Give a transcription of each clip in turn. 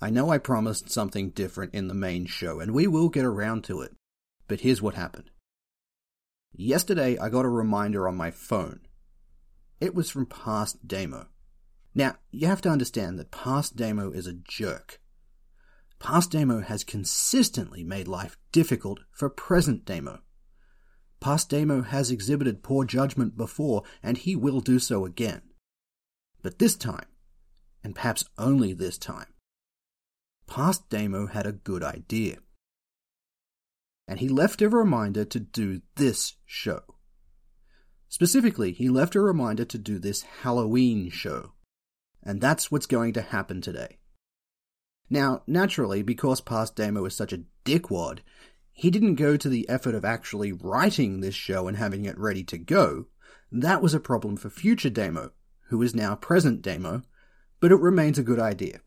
I know I promised something different in the main show, and we will get around to it. But here's what happened. Yesterday, I got a reminder on my phone. It was from Past Damo. Now, you have to understand that Past Damo is a jerk. Past Damo has consistently made life difficult for present Damo. Past Damo has exhibited poor judgment before, and he will do so again. But this time, and perhaps only this time, Past Damo had a good idea. And he left a reminder to do this show. Specifically, he left a reminder to do this Halloween show. And that's what's going to happen today. Now, naturally, because Past Damo is such a dickwad, he didn't go to the effort of actually writing this show and having it ready to go. That was a problem for future Damo, who is now present Damo, but it remains a good idea.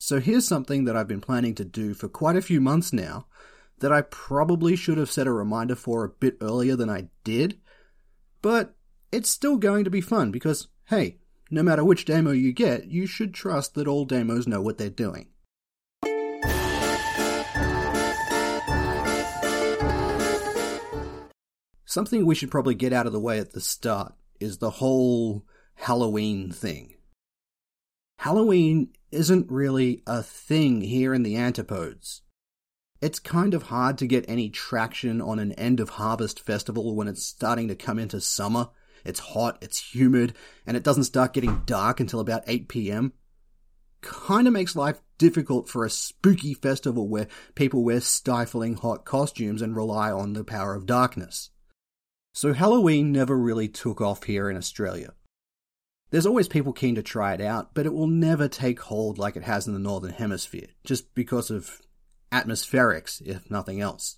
So here's something that I've been planning to do for quite a few months now that I probably should have set a reminder for a bit earlier than I did, but it's still going to be fun because, hey, no matter which Damo you get, you should trust that all Damos know what they're doing. Something we should probably get out of the way at the start is the whole Halloween thing. Halloween isn't really a thing here in the Antipodes. It's kind of hard to get any traction on an end of harvest festival when it's starting to come into summer. It's hot, it's humid, and it doesn't start getting dark until about 8 pm. Kinda makes life difficult for a spooky festival where people wear stifling hot costumes and rely on the power of darkness. So Halloween never really took off here in Australia. There's always people keen to try it out, but it will never take hold like it has in the Northern Hemisphere, just because of atmospherics, if nothing else.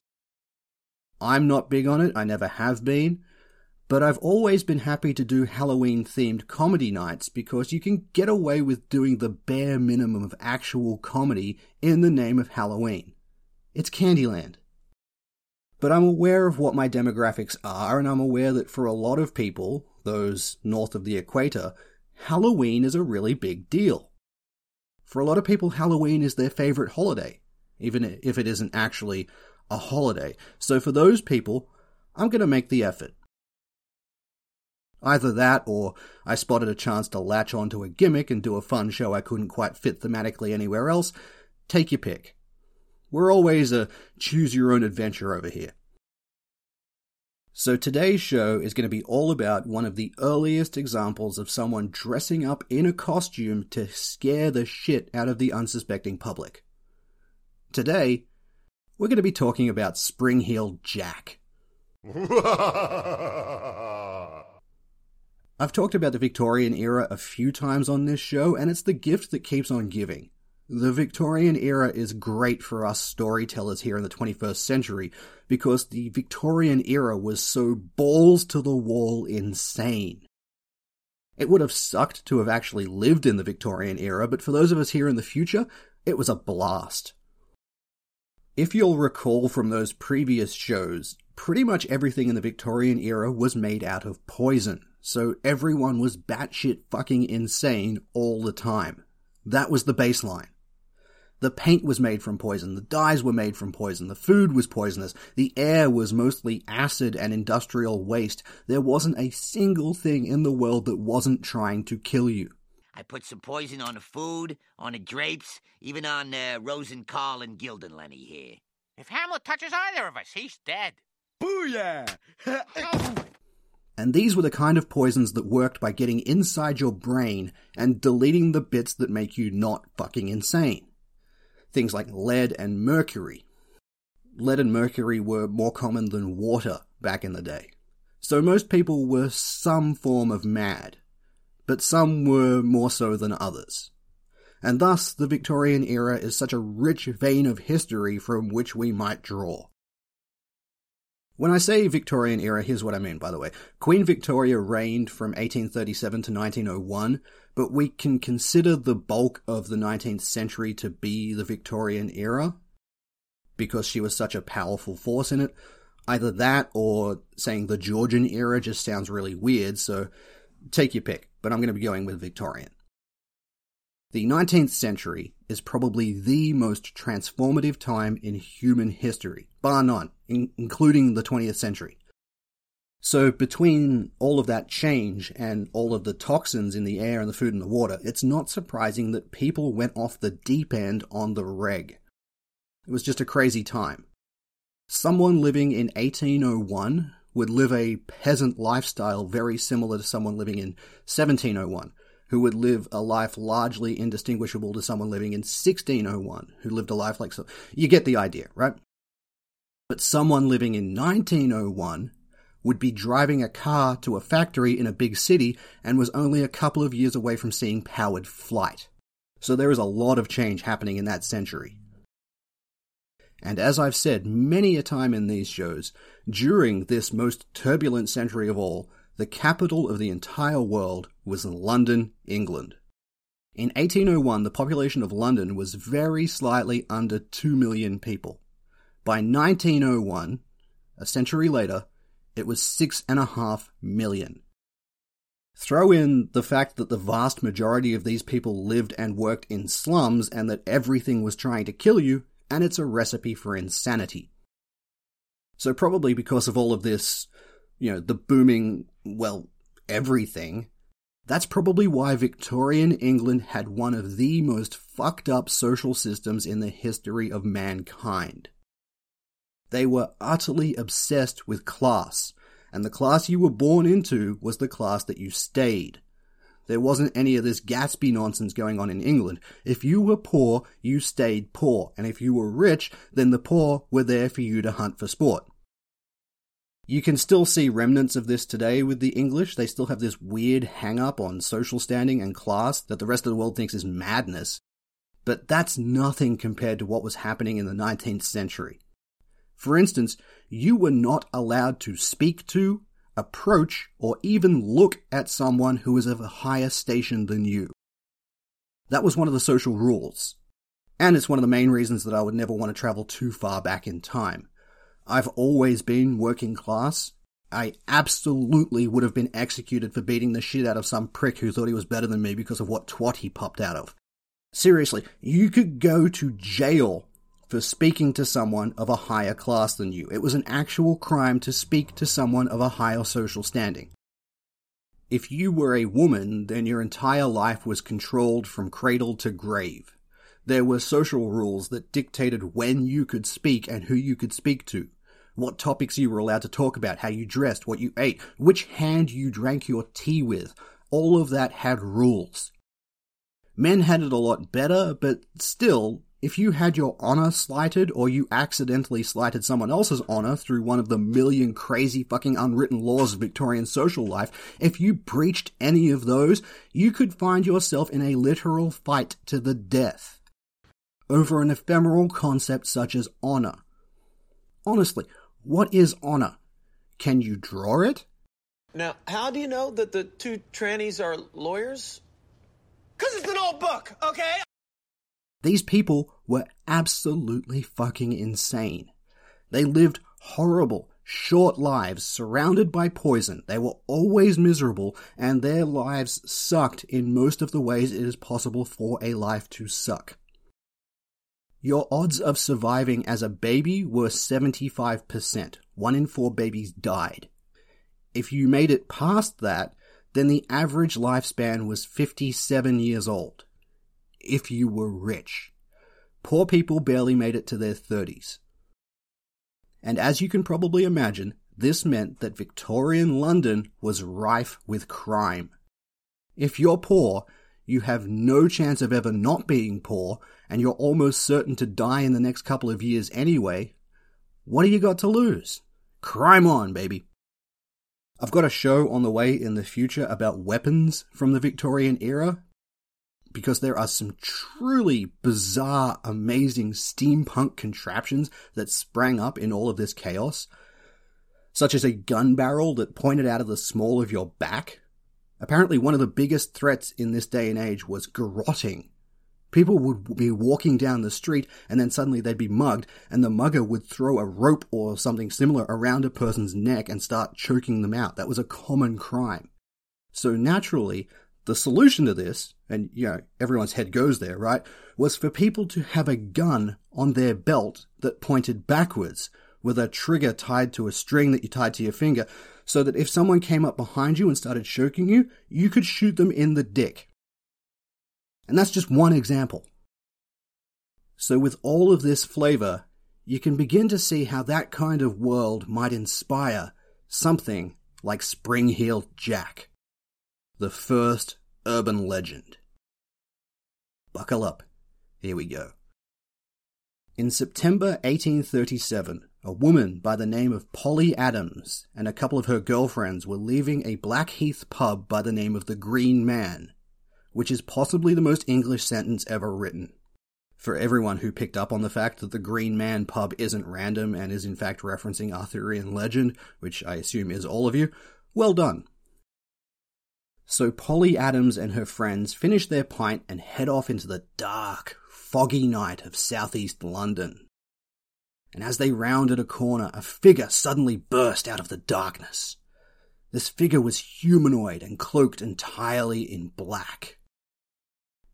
I'm not big on it, I never have been, but I've always been happy to do Halloween themed comedy nights because you can get away with doing the bare minimum of actual comedy in the name of Halloween. It's Candyland. But I'm aware of what my demographics are, and I'm aware that for a lot of people, those north of the equator, Halloween is a really big deal. For a lot of people, Halloween is their favorite holiday, even if it isn't actually a holiday. So for those people, I'm going to make the effort. Either that, or I spotted a chance to latch onto a gimmick and do a fun show I couldn't quite fit thematically anywhere else. Take your pick. We're always a choose your own adventure over here. So today's show is going to be all about one of the earliest examples of someone dressing up in a costume to scare the shit out of the unsuspecting public. Today, we're going to be talking about Spring Heeled Jack. I've talked about the Victorian era a few times on this show, and it's the gift that keeps on giving. The Victorian era is great for us storytellers here in the 21st century because the Victorian era was so balls to the wall insane. It would have sucked to have actually lived in the Victorian era, but for those of us here in the future, it was a blast. If you'll recall from those previous shows, pretty much everything in the Victorian era was made out of poison, so everyone was batshit fucking insane all the time. That was the baseline. The paint was made from poison, the dyes were made from poison, the food was poisonous, the air was mostly acid and industrial waste. There wasn't a single thing in the world that wasn't trying to kill you. I put some poison on the food, on the grapes, even on uh, Rose and Carl and Gildan here. If Hamlet touches either of us, he's dead. Booyah! And these were the kind of poisons that worked by getting inside your brain and deleting the bits that make you not fucking insane things like lead and mercury. Lead and mercury were more common than water back in the day. So most people were some form of mad, but some were more so than others. And thus the Victorian era is such a rich vein of history from which we might draw. When I say Victorian era, here's what I mean, by the way. Queen Victoria reigned from 1837 to 1901, but we can consider the bulk of the 19th century to be the Victorian era because she was such a powerful force in it. Either that or saying the Georgian era just sounds really weird, so take your pick, but I'm going to be going with Victorian. The 19th century is probably the most transformative time in human history, bar none, in- including the 20th century. So between all of that change and all of the toxins in the air and the food and the water, it's not surprising that people went off the deep end on the reg. It was just a crazy time. Someone living in 1801 would live a peasant lifestyle very similar to someone living in 1701, who would live a life largely indistinguishable to someone living in 1601, who lived a life like so. You get the idea, right? But someone living in 1901 would be driving a car to a factory in a big city and was only a couple of years away from seeing powered flight. So there is a lot of change happening in that century. And as I've said many a time in these shows, during this most turbulent century of all, the capital of the entire world was London, England. In 1801, the population of London was very slightly under 2 million people. By 1901, a century later, it was six and a half million. Throw in the fact that the vast majority of these people lived and worked in slums and that everything was trying to kill you, and it's a recipe for insanity. So, probably because of all of this, you know, the booming, well, everything, that's probably why Victorian England had one of the most fucked up social systems in the history of mankind. They were utterly obsessed with class, and the class you were born into was the class that you stayed. There wasn't any of this Gatsby nonsense going on in England. If you were poor, you stayed poor, and if you were rich, then the poor were there for you to hunt for sport. You can still see remnants of this today with the English. They still have this weird hang up on social standing and class that the rest of the world thinks is madness. But that's nothing compared to what was happening in the 19th century. For instance, you were not allowed to speak to, approach, or even look at someone who was of a higher station than you. That was one of the social rules. And it's one of the main reasons that I would never want to travel too far back in time. I've always been working class. I absolutely would have been executed for beating the shit out of some prick who thought he was better than me because of what twat he popped out of. Seriously, you could go to jail for speaking to someone of a higher class than you. It was an actual crime to speak to someone of a higher social standing. If you were a woman, then your entire life was controlled from cradle to grave. There were social rules that dictated when you could speak and who you could speak to, what topics you were allowed to talk about, how you dressed, what you ate, which hand you drank your tea with. All of that had rules. Men had it a lot better, but still, if you had your honor slighted or you accidentally slighted someone else's honor through one of the million crazy fucking unwritten laws of Victorian social life, if you breached any of those, you could find yourself in a literal fight to the death over an ephemeral concept such as honor. Honestly, what is honor? Can you draw it? Now, how do you know that the two trannies are lawyers? Because it's an old book, okay? These people were absolutely fucking insane. They lived horrible, short lives surrounded by poison. They were always miserable, and their lives sucked in most of the ways it is possible for a life to suck. Your odds of surviving as a baby were 75%. One in four babies died. If you made it past that, then the average lifespan was 57 years old if you were rich. Poor people barely made it to their 30s. And as you can probably imagine, this meant that Victorian London was rife with crime. If you're poor, you have no chance of ever not being poor, and you're almost certain to die in the next couple of years anyway. What do you got to lose? Crime on, baby. I've got a show on the way in the future about weapons from the Victorian era, because there are some truly bizarre, amazing steampunk contraptions that sprang up in all of this chaos, such as a gun barrel that pointed out of the small of your back. Apparently, one of the biggest threats in this day and age was garroting. People would be walking down the street and then suddenly they'd be mugged, and the mugger would throw a rope or something similar around a person's neck and start choking them out. That was a common crime. So naturally, The solution to this, and you know, everyone's head goes there, right, was for people to have a gun on their belt that pointed backwards with a trigger tied to a string that you tied to your finger so that if someone came up behind you and started choking you, you could shoot them in the dick. And that's just one example. So, with all of this flavor, you can begin to see how that kind of world might inspire something like Spring Heeled Jack, the first urban legend. Buckle up. Here we go. In September 1837, a woman by the name of Polly Adams and a couple of her girlfriends were leaving a Blackheath pub by the name of the Green Man, which is possibly the most English sentence ever written. For everyone who picked up on the fact that the Green Man pub isn't random and is in fact referencing Arthurian legend, which I assume is all of you, well done. So Polly Adams and her friends finish their pint and head off into the dark, foggy night of southeast London and as they rounded a corner, a figure suddenly burst out of the darkness. This figure was humanoid and cloaked entirely in black.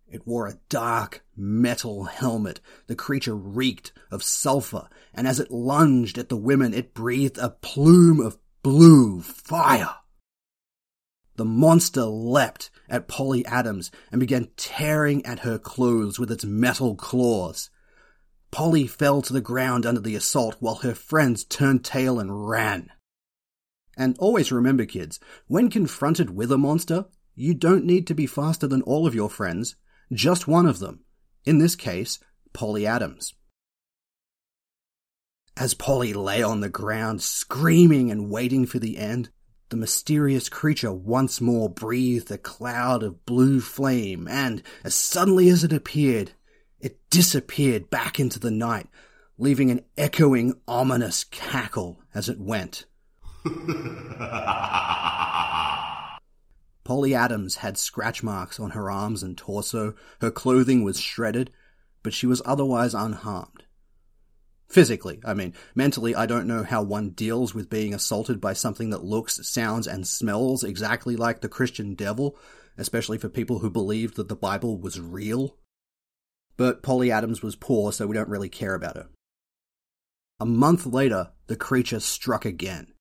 It wore a dark metal helmet. The creature reeked of sulfur, and as it lunged at the women, it breathed a plume of blue fire. The monster leapt at Polly Adams and began tearing at her clothes with its metal claws. Polly fell to the ground under the assault while her friends turned tail and ran. And always remember, kids, when confronted with a monster, you don't need to be faster than all of your friends, just one of them. In this case, Polly Adams. As Polly lay on the ground, screaming and waiting for the end, the mysterious creature once more breathed a cloud of blue flame, and, as suddenly as it appeared, it disappeared back into the night, leaving an echoing, ominous cackle as it went. Polly Adams had scratch marks on her arms and torso, her clothing was shredded, but she was otherwise unharmed. Physically, I mean. Mentally, I don't know how one deals with being assaulted by something that looks, sounds, and smells exactly like the Christian devil, especially for people who believed that the Bible was real. But Polly Adams was poor, so we don't really care about her. A month later, the creature struck again.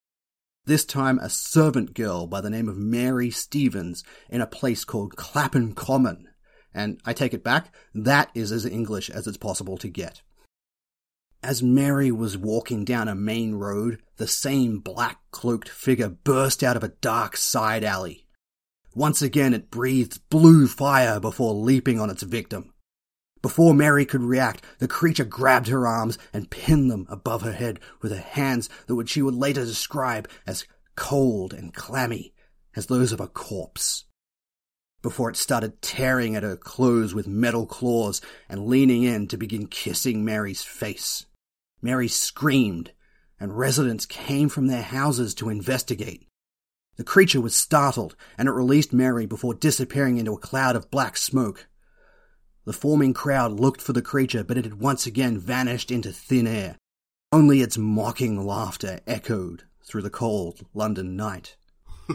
This time, a servant girl by the name of Mary Stevens in a place called Clapham Common. And I take it back, that is as English as it's possible to get. As Mary was walking down a main road, the same black cloaked figure burst out of a dark side alley. Once again, it breathed blue fire before leaping on its victim. Before Mary could react, the creature grabbed her arms and pinned them above her head with her hands that she would later describe as cold and clammy, as those of a corpse. Before it started tearing at her clothes with metal claws and leaning in to begin kissing Mary's face. Mary screamed, and residents came from their houses to investigate. The creature was startled, and it released Mary before disappearing into a cloud of black smoke. The forming crowd looked for the creature, but it had once again vanished into thin air. Only its mocking laughter echoed through the cold London night.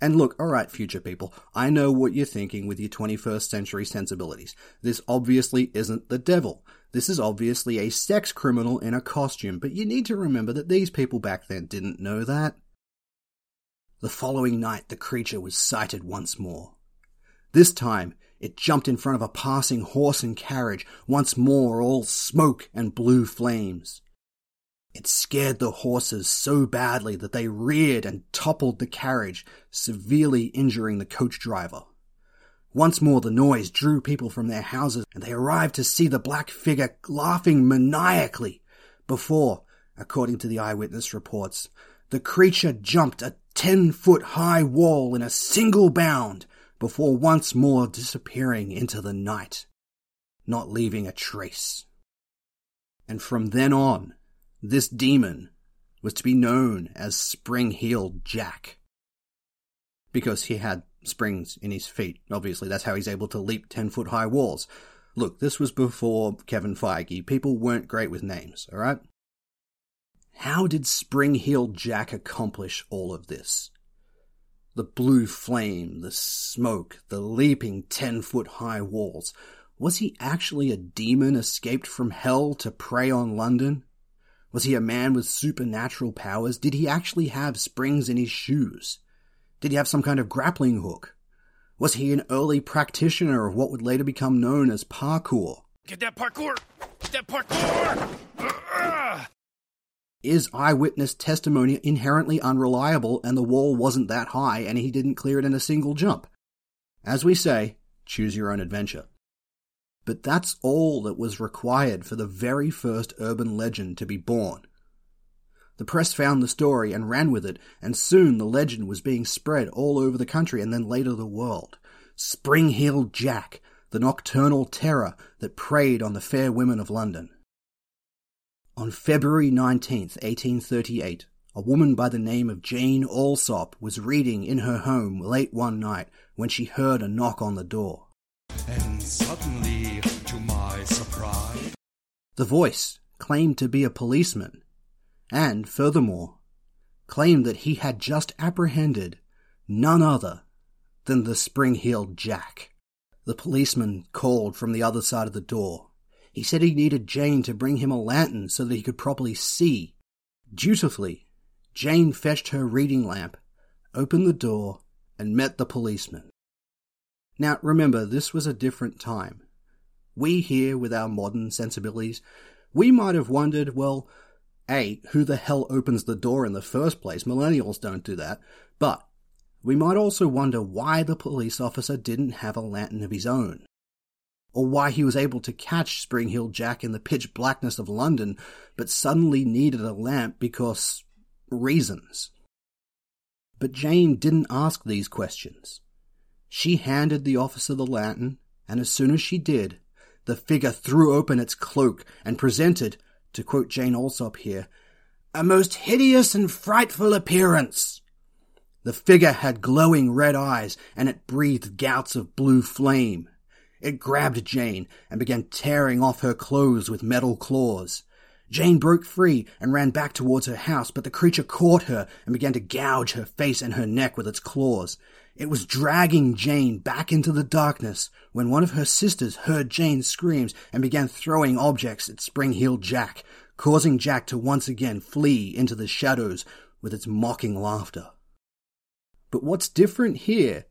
and look, alright, future people, I know what you're thinking with your 21st century sensibilities. This obviously isn't the devil. This is obviously a sex criminal in a costume, but you need to remember that these people back then didn't know that. The following night, the creature was sighted once more. This time, it jumped in front of a passing horse and carriage, once more all smoke and blue flames. It scared the horses so badly that they reared and toppled the carriage, severely injuring the coach driver. Once more the noise drew people from their houses, and they arrived to see the black figure laughing maniacally before, according to the eyewitness reports, the creature jumped a 10 foot high wall in a single bound before once more disappearing into the night, not leaving a trace. And from then on, this demon was to be known as Spring Heeled Jack. Because he had springs in his feet. Obviously, that's how he's able to leap 10 foot high walls. Look, this was before Kevin Feige. People weren't great with names, alright? How did Spring Heeled Jack accomplish all of this? The blue flame, the smoke, the leaping ten foot high walls. Was he actually a demon escaped from hell to prey on London? Was he a man with supernatural powers? Did he actually have springs in his shoes? Did he have some kind of grappling hook? Was he an early practitioner of what would later become known as parkour? Get that parkour! Get that parkour! Uh, Is eyewitness testimony inherently unreliable and the wall wasn't that high and he didn't clear it in a single jump? As we say, choose your own adventure. But that's all that was required for the very first urban legend to be born. The press found the story and ran with it, and soon the legend was being spread all over the country and then later the world. Spring Heel Jack, the nocturnal terror that preyed on the fair women of London. On February 19th, 1838, a woman by the name of Jane Alsop was reading in her home late one night when she heard a knock on the door. And suddenly, to my surprise, The voice claimed to be a policeman, and furthermore, claimed that he had just apprehended none other than the spring heeled Jack. The policeman called from the other side of the door. He said he needed Jane to bring him a lantern so that he could properly see. Dutifully, Jane fetched her reading lamp, opened the door, and met the policeman. Now remember, this was a different time. We here, with our modern sensibilities, we might have wondered, well, A, who the hell opens the door in the first place? Millennials don't do that. But we might also wonder why the police officer didn't have a lantern of his own. Or why he was able to catch Spring Heel Jack in the pitch blackness of London, but suddenly needed a lamp because reasons. But Jane didn't ask these questions. She handed the officer the lantern, and as soon as she did, the figure threw open its cloak and presented, to quote Jane Alsop here, a most hideous and frightful appearance. The figure had glowing red eyes, and it breathed gouts of blue flame. It grabbed Jane and began tearing off her clothes with metal claws. Jane broke free and ran back towards her house, but the creature caught her and began to gouge her face and her neck with its claws. It was dragging Jane back into the darkness when one of her sisters heard Jane's screams and began throwing objects at Spring Heel Jack, causing Jack to once again flee into the shadows with its mocking laughter. But what's different here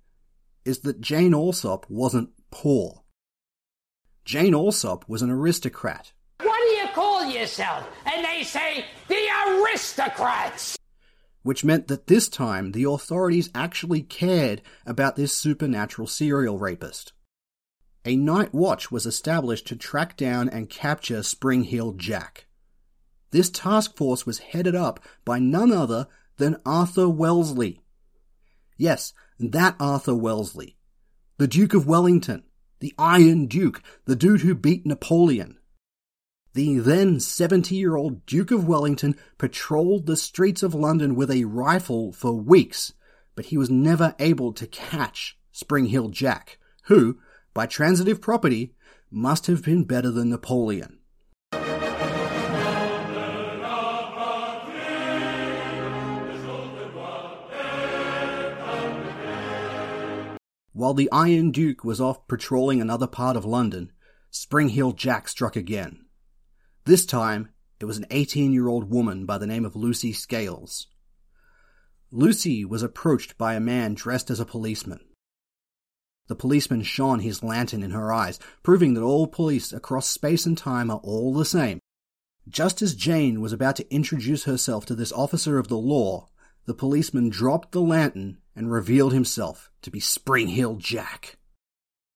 is that Jane Alsop wasn't poor. Jane Alsop was an aristocrat. What do you call yourself? And they say, the aristocrats! which meant that this time the authorities actually cared about this supernatural serial rapist. A night watch was established to track down and capture Spring Heel Jack. This task force was headed up by none other than Arthur Wellesley. Yes, that Arthur Wellesley. The Duke of Wellington. The Iron Duke. The dude who beat Napoleon. The then 70 year old Duke of Wellington patrolled the streets of London with a rifle for weeks, but he was never able to catch Spring Heel Jack, who, by transitive property, must have been better than Napoleon. While the Iron Duke was off patrolling another part of London, Spring Heel Jack struck again. This time, it was an 18 year old woman by the name of Lucy Scales. Lucy was approached by a man dressed as a policeman. The policeman shone his lantern in her eyes, proving that all police across space and time are all the same. Just as Jane was about to introduce herself to this officer of the law, the policeman dropped the lantern and revealed himself to be Spring Heel Jack.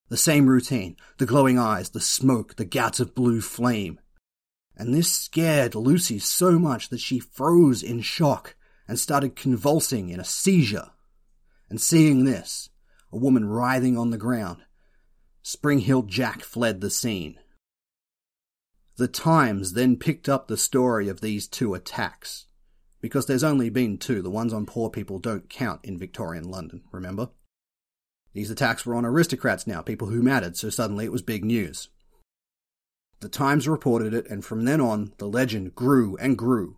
The same routine, the glowing eyes, the smoke, the gouts of blue flame. And this scared Lucy so much that she froze in shock and started convulsing in a seizure. And seeing this, a woman writhing on the ground, Spring Heel Jack fled the scene. The Times then picked up the story of these two attacks. Because there's only been two, the ones on poor people don't count in Victorian London, remember? These attacks were on aristocrats now, people who mattered, so suddenly it was big news. The Times reported it, and from then on, the legend grew and grew.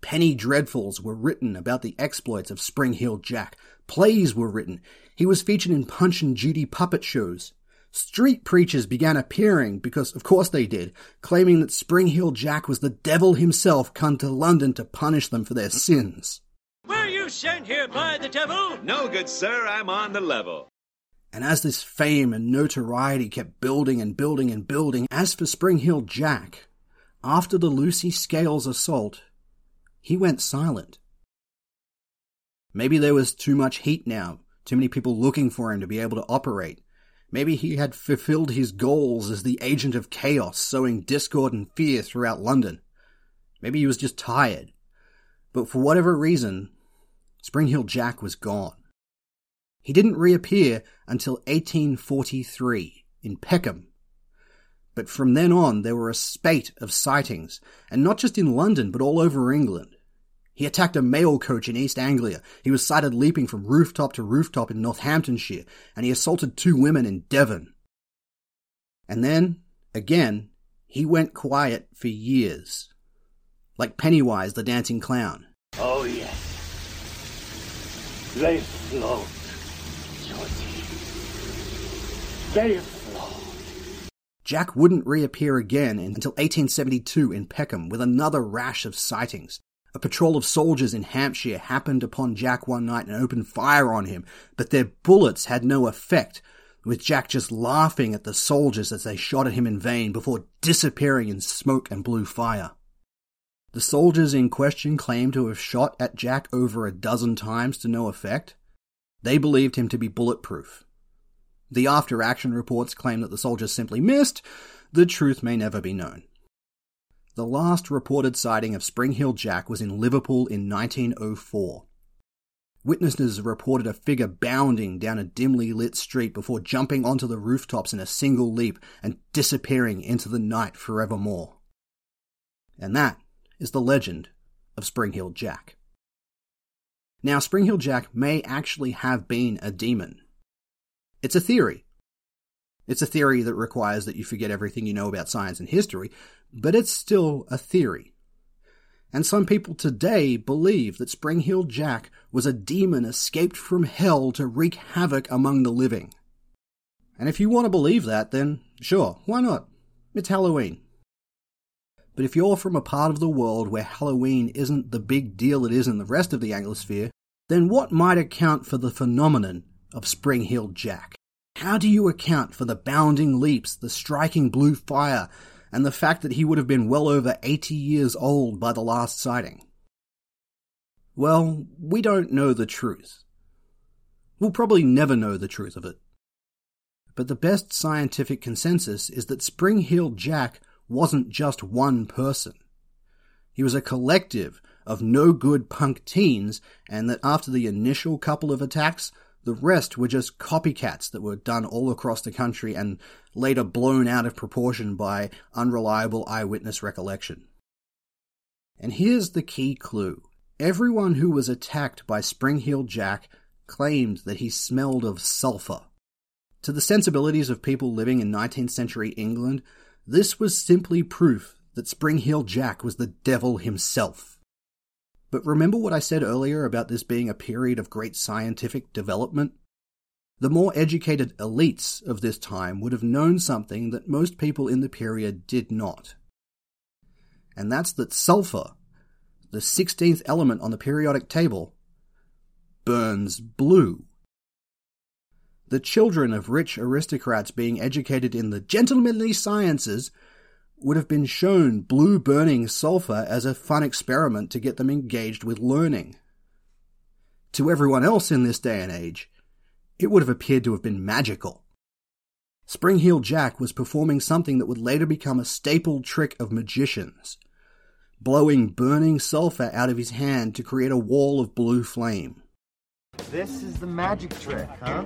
Penny dreadfuls were written about the exploits of Spring Heel Jack. Plays were written. He was featured in Punch and Judy puppet shows. Street preachers began appearing, because of course they did, claiming that Spring Heel Jack was the devil himself come to London to punish them for their sins. Were you sent here by the devil? No, good sir, I'm on the level. And as this fame and notoriety kept building and building and building, as for Spring Heel Jack, after the Lucy Scales assault, he went silent. Maybe there was too much heat now, too many people looking for him to be able to operate. Maybe he had fulfilled his goals as the agent of chaos, sowing discord and fear throughout London. Maybe he was just tired. But for whatever reason, Spring Heel Jack was gone. He didn't reappear until 1843 in Peckham. But from then on, there were a spate of sightings, and not just in London, but all over England. He attacked a mail coach in East Anglia. He was sighted leaping from rooftop to rooftop in Northamptonshire, and he assaulted two women in Devon. And then, again, he went quiet for years. Like Pennywise the dancing clown. Oh, yes. They float, Georgie. They float. Jack wouldn't reappear again until 1872 in Peckham with another rash of sightings. A patrol of soldiers in Hampshire happened upon Jack one night and opened fire on him, but their bullets had no effect, with Jack just laughing at the soldiers as they shot at him in vain before disappearing in smoke and blue fire. The soldiers in question claimed to have shot at Jack over a dozen times to no effect. They believed him to be bulletproof. The after action reports claim that the soldiers simply missed. The truth may never be known. The last reported sighting of Spring Heel Jack was in Liverpool in 1904. Witnesses reported a figure bounding down a dimly lit street before jumping onto the rooftops in a single leap and disappearing into the night forevermore. And that is the legend of Spring Heel Jack. Now, Spring Heel Jack may actually have been a demon. It's a theory. It's a theory that requires that you forget everything you know about science and history, but it's still a theory. And some people today believe that Spring Heel Jack was a demon escaped from hell to wreak havoc among the living. And if you want to believe that, then sure, why not? It's Halloween. But if you're from a part of the world where Halloween isn't the big deal it is in the rest of the Anglosphere, then what might account for the phenomenon of Spring Heel Jack? How do you account for the bounding leaps, the striking blue fire, and the fact that he would have been well over 80 years old by the last sighting? Well, we don't know the truth. We'll probably never know the truth of it. But the best scientific consensus is that Spring Heel Jack wasn't just one person. He was a collective of no good punk teens, and that after the initial couple of attacks, the rest were just copycats that were done all across the country and later blown out of proportion by unreliable eyewitness recollection. And here's the key clue. Everyone who was attacked by Spring Heel Jack claimed that he smelled of sulfur. To the sensibilities of people living in 19th century England, this was simply proof that Spring Heel Jack was the devil himself. But remember what I said earlier about this being a period of great scientific development? The more educated elites of this time would have known something that most people in the period did not. And that's that sulfur, the 16th element on the periodic table, burns blue. The children of rich aristocrats being educated in the gentlemanly sciences would have been shown blue burning sulfur as a fun experiment to get them engaged with learning. To everyone else in this day and age, it would have appeared to have been magical. Spring Heel Jack was performing something that would later become a staple trick of magicians blowing burning sulfur out of his hand to create a wall of blue flame. This is the magic trick, huh?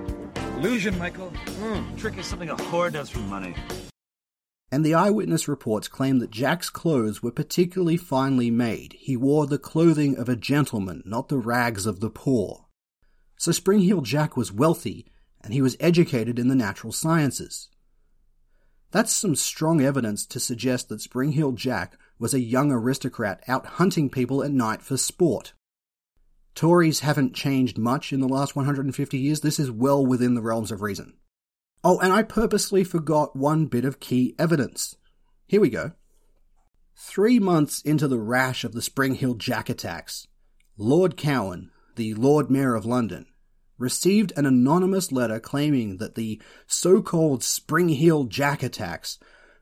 Illusion, Michael. Mm, trick is something a whore does for money. And the eyewitness reports claim that Jack's clothes were particularly finely made. He wore the clothing of a gentleman, not the rags of the poor. So Spring Heel Jack was wealthy, and he was educated in the natural sciences. That's some strong evidence to suggest that Spring Heel Jack was a young aristocrat out hunting people at night for sport. Tories haven't changed much in the last 150 years. This is well within the realms of reason. Oh, and I purposely forgot one bit of key evidence. Here we go. Three months into the rash of the Spring Heel Jack attacks, Lord Cowan, the Lord Mayor of London, received an anonymous letter claiming that the so called Spring Heel Jack attacks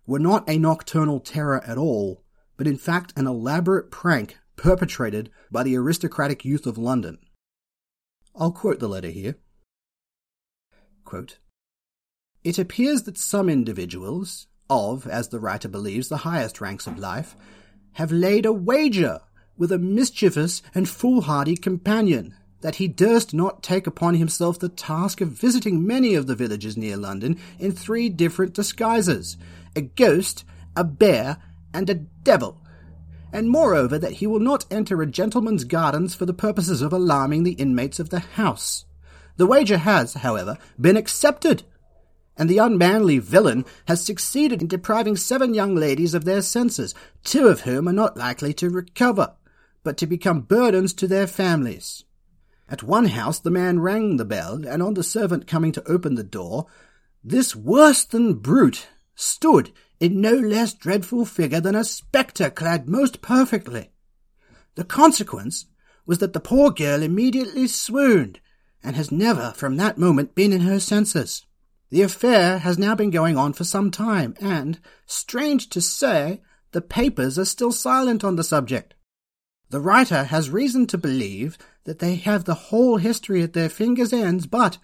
were not a nocturnal terror at all, but in fact an elaborate prank perpetrated by the aristocratic youth of London. I'll quote the letter here. Quote, it appears that some individuals, of, as the writer believes, the highest ranks of life, have laid a wager with a mischievous and foolhardy companion that he durst not take upon himself the task of visiting many of the villages near London in three different disguises a ghost, a bear, and a devil, and moreover that he will not enter a gentleman's gardens for the purposes of alarming the inmates of the house. The wager has, however, been accepted, and the unmanly villain has succeeded in depriving seven young ladies of their senses, two of whom are not likely to recover, but to become burdens to their families. At one house the man rang the bell, and on the servant coming to open the door, this worse than brute stood in no less dreadful figure than a spectre clad most perfectly. The consequence was that the poor girl immediately swooned, and has never from that moment been in her senses. The affair has now been going on for some time, and, strange to say, the papers are still silent on the subject. The writer has reason to believe that they have the whole history at their fingers' ends, but,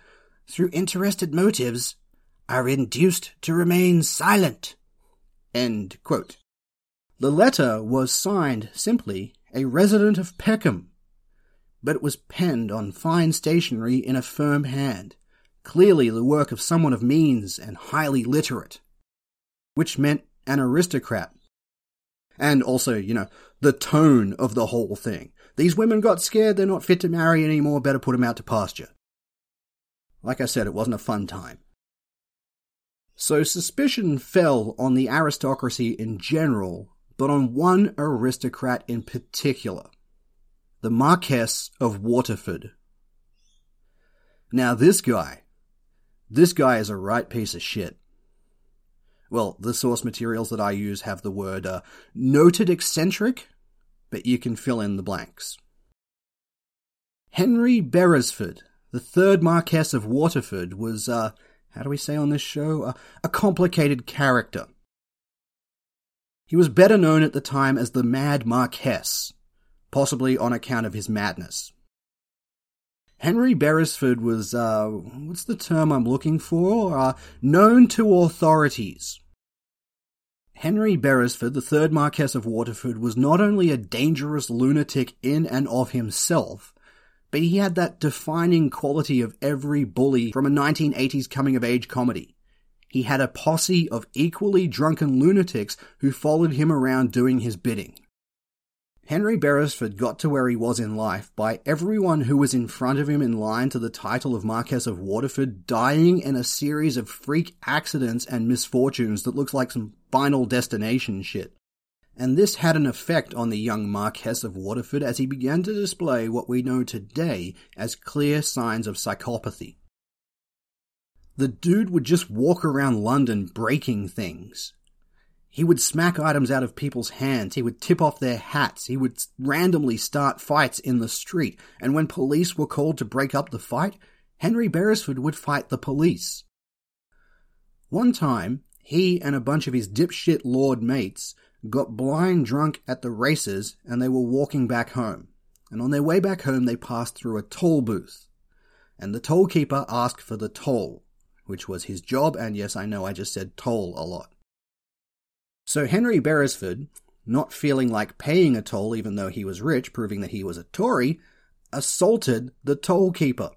through interested motives, are induced to remain silent. The letter was signed simply a resident of Peckham, but it was penned on fine stationery in a firm hand, clearly the work of someone of means and highly literate, which meant an aristocrat. And also, you know, the tone of the whole thing. These women got scared, they're not fit to marry anymore, better put them out to pasture. Like I said, it wasn't a fun time. So suspicion fell on the aristocracy in general, but on one aristocrat in particular the Marquess of Waterford. Now, this guy, this guy is a right piece of shit. Well, the source materials that I use have the word uh, noted eccentric, but you can fill in the blanks. Henry Beresford, the third Marquess of Waterford, was uh, how do we say on this show? A, a complicated character. He was better known at the time as the Mad Marquess, possibly on account of his madness. Henry Beresford was, uh, what's the term I'm looking for? Uh, known to authorities. Henry Beresford, the third Marquess of Waterford, was not only a dangerous lunatic in and of himself, but he had that defining quality of every bully from a 1980s coming of age comedy. He had a posse of equally drunken lunatics who followed him around doing his bidding. Henry Beresford got to where he was in life by everyone who was in front of him in line to the title of Marquess of Waterford dying in a series of freak accidents and misfortunes that looks like some final destination shit and this had an effect on the young Marquess of Waterford as he began to display what we know today as clear signs of psychopathy. The dude would just walk around London breaking things. He would smack items out of people's hands, he would tip off their hats, he would randomly start fights in the street, and when police were called to break up the fight, Henry Beresford would fight the police. One time, he and a bunch of his dipshit lord mates got blind drunk at the races and they were walking back home. And on their way back home, they passed through a toll booth. And the toll keeper asked for the toll, which was his job. And yes, I know I just said toll a lot. So Henry Beresford, not feeling like paying a toll even though he was rich, proving that he was a Tory, assaulted the toll keeper.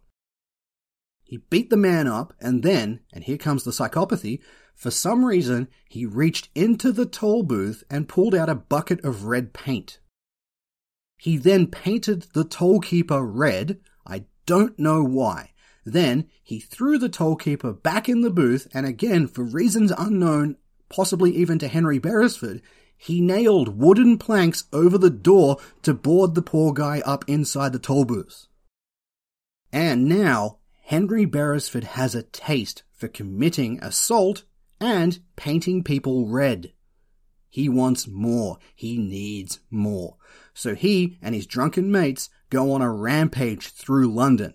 He beat the man up and then, and here comes the psychopathy, for some reason, he reached into the toll booth and pulled out a bucket of red paint. He then painted the toll keeper red. I don't know why. Then he threw the toll keeper back in the booth and again, for reasons unknown, possibly even to Henry Beresford, he nailed wooden planks over the door to board the poor guy up inside the toll booth. And now, Henry Beresford has a taste for committing assault and painting people red. He wants more. He needs more. So he and his drunken mates go on a rampage through London.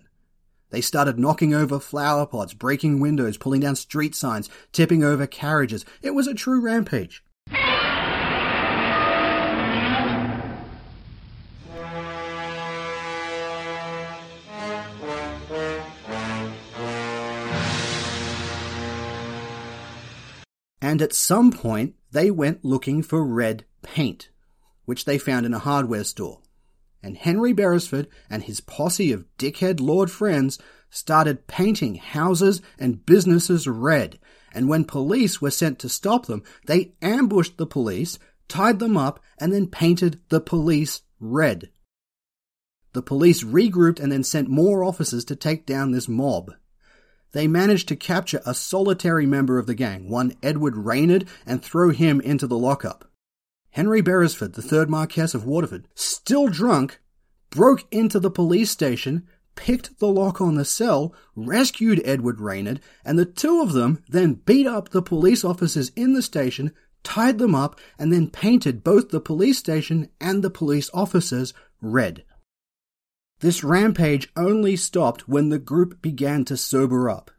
They started knocking over flower pots, breaking windows, pulling down street signs, tipping over carriages. It was a true rampage. And at some point, they went looking for red paint, which they found in a hardware store. And Henry Beresford and his posse of dickhead lord friends started painting houses and businesses red. And when police were sent to stop them, they ambushed the police, tied them up, and then painted the police red. The police regrouped and then sent more officers to take down this mob. They managed to capture a solitary member of the gang, one Edward Reynard, and throw him into the lockup. Henry Beresford, the third Marquess of Waterford, still drunk, broke into the police station, picked the lock on the cell, rescued Edward Reynard, and the two of them then beat up the police officers in the station, tied them up, and then painted both the police station and the police officers red. This rampage only stopped when the group began to sober up.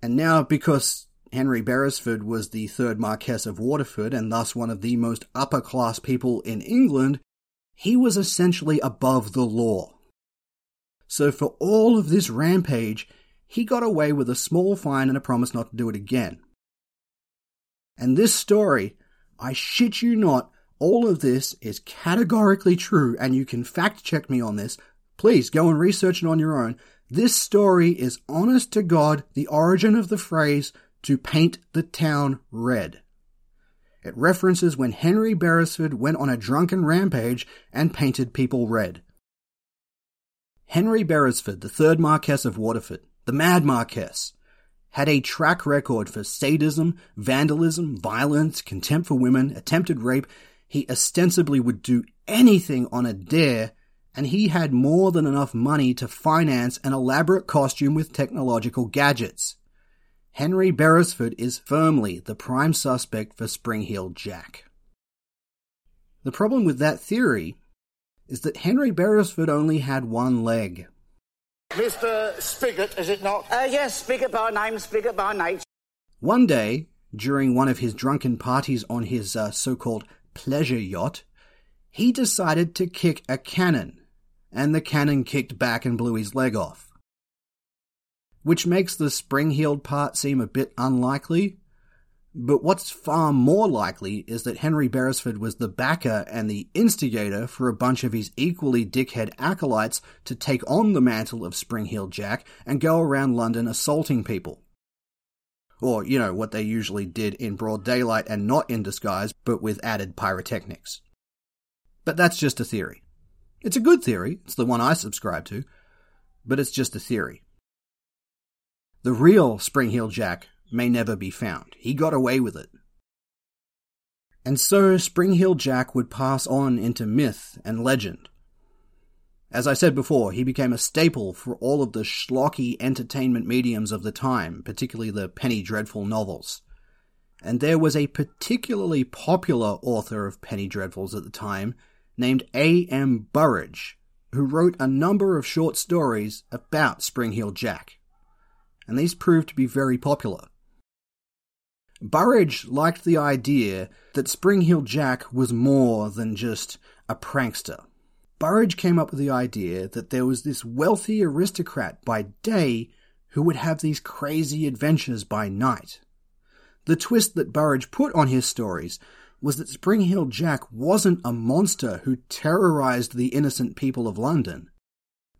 And now, because Henry Beresford was the third Marquess of Waterford and thus one of the most upper class people in England, he was essentially above the law. So for all of this rampage, he got away with a small fine and a promise not to do it again. And this story, I shit you not, all of this is categorically true, and you can fact check me on this. Please go and research it on your own. This story is honest to God the origin of the phrase to paint the town red. It references when Henry Beresford went on a drunken rampage and painted people red. Henry Beresford, the third Marquess of Waterford, the Mad Marquess, had a track record for sadism, vandalism, violence, contempt for women, attempted rape. He ostensibly would do anything on a dare, and he had more than enough money to finance an elaborate costume with technological gadgets. Henry Beresford is firmly the prime suspect for Spring-Heeled Jack. The problem with that theory is that Henry Beresford only had one leg. Mr. Spigot, is it not? Uh, yes, Spigot by name, Spigot by night. One day, during one of his drunken parties on his uh, so called pleasure yacht, he decided to kick a cannon, and the cannon kicked back and blew his leg off which makes the spring-heeled part seem a bit unlikely. But what's far more likely is that Henry Beresford was the backer and the instigator for a bunch of his equally dickhead acolytes to take on the mantle of Spring-Heeled Jack and go around London assaulting people. Or, you know, what they usually did in broad daylight and not in disguise, but with added pyrotechnics. But that's just a theory. It's a good theory, it's the one I subscribe to, but it's just a theory. The real Spring-Heeled Jack may never be found. He got away with it. And so Spring-Heeled Jack would pass on into myth and legend. As I said before, he became a staple for all of the schlocky entertainment mediums of the time, particularly the Penny Dreadful novels. And there was a particularly popular author of Penny Dreadfuls at the time named A.M. Burrage, who wrote a number of short stories about Spring-Heeled Jack and these proved to be very popular. Burrage liked the idea that Spring-Heeled Jack was more than just a prankster. Burrage came up with the idea that there was this wealthy aristocrat by day who would have these crazy adventures by night. The twist that Burrage put on his stories was that Spring-Heeled Jack wasn't a monster who terrorized the innocent people of London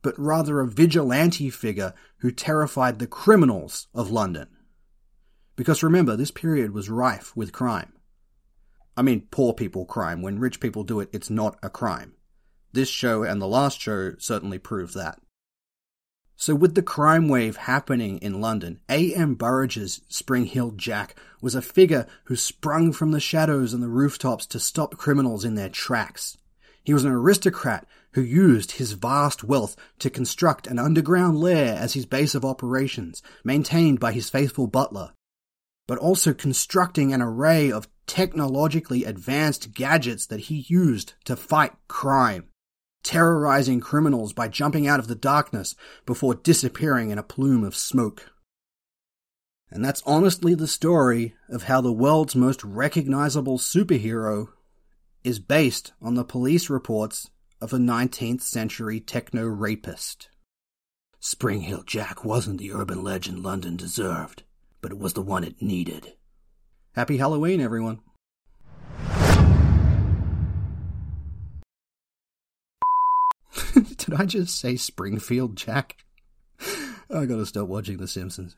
but rather a vigilante figure who terrified the criminals of London. Because remember, this period was rife with crime. I mean, poor people crime. When rich people do it, it's not a crime. This show and the last show certainly prove that. So, with the crime wave happening in London, A.M. Burrage's Spring Heel Jack was a figure who sprung from the shadows and the rooftops to stop criminals in their tracks. He was an aristocrat who used his vast wealth to construct an underground lair as his base of operations, maintained by his faithful butler, but also constructing an array of technologically advanced gadgets that he used to fight crime terrorizing criminals by jumping out of the darkness before disappearing in a plume of smoke. And that's honestly the story of how the world's most recognizable superhero is based on the police reports of a 19th century techno rapist. Spring Heel Jack wasn't the urban legend London deserved, but it was the one it needed. Happy Halloween, everyone. Did I just say Springfield Jack? I gotta stop watching The Simpsons.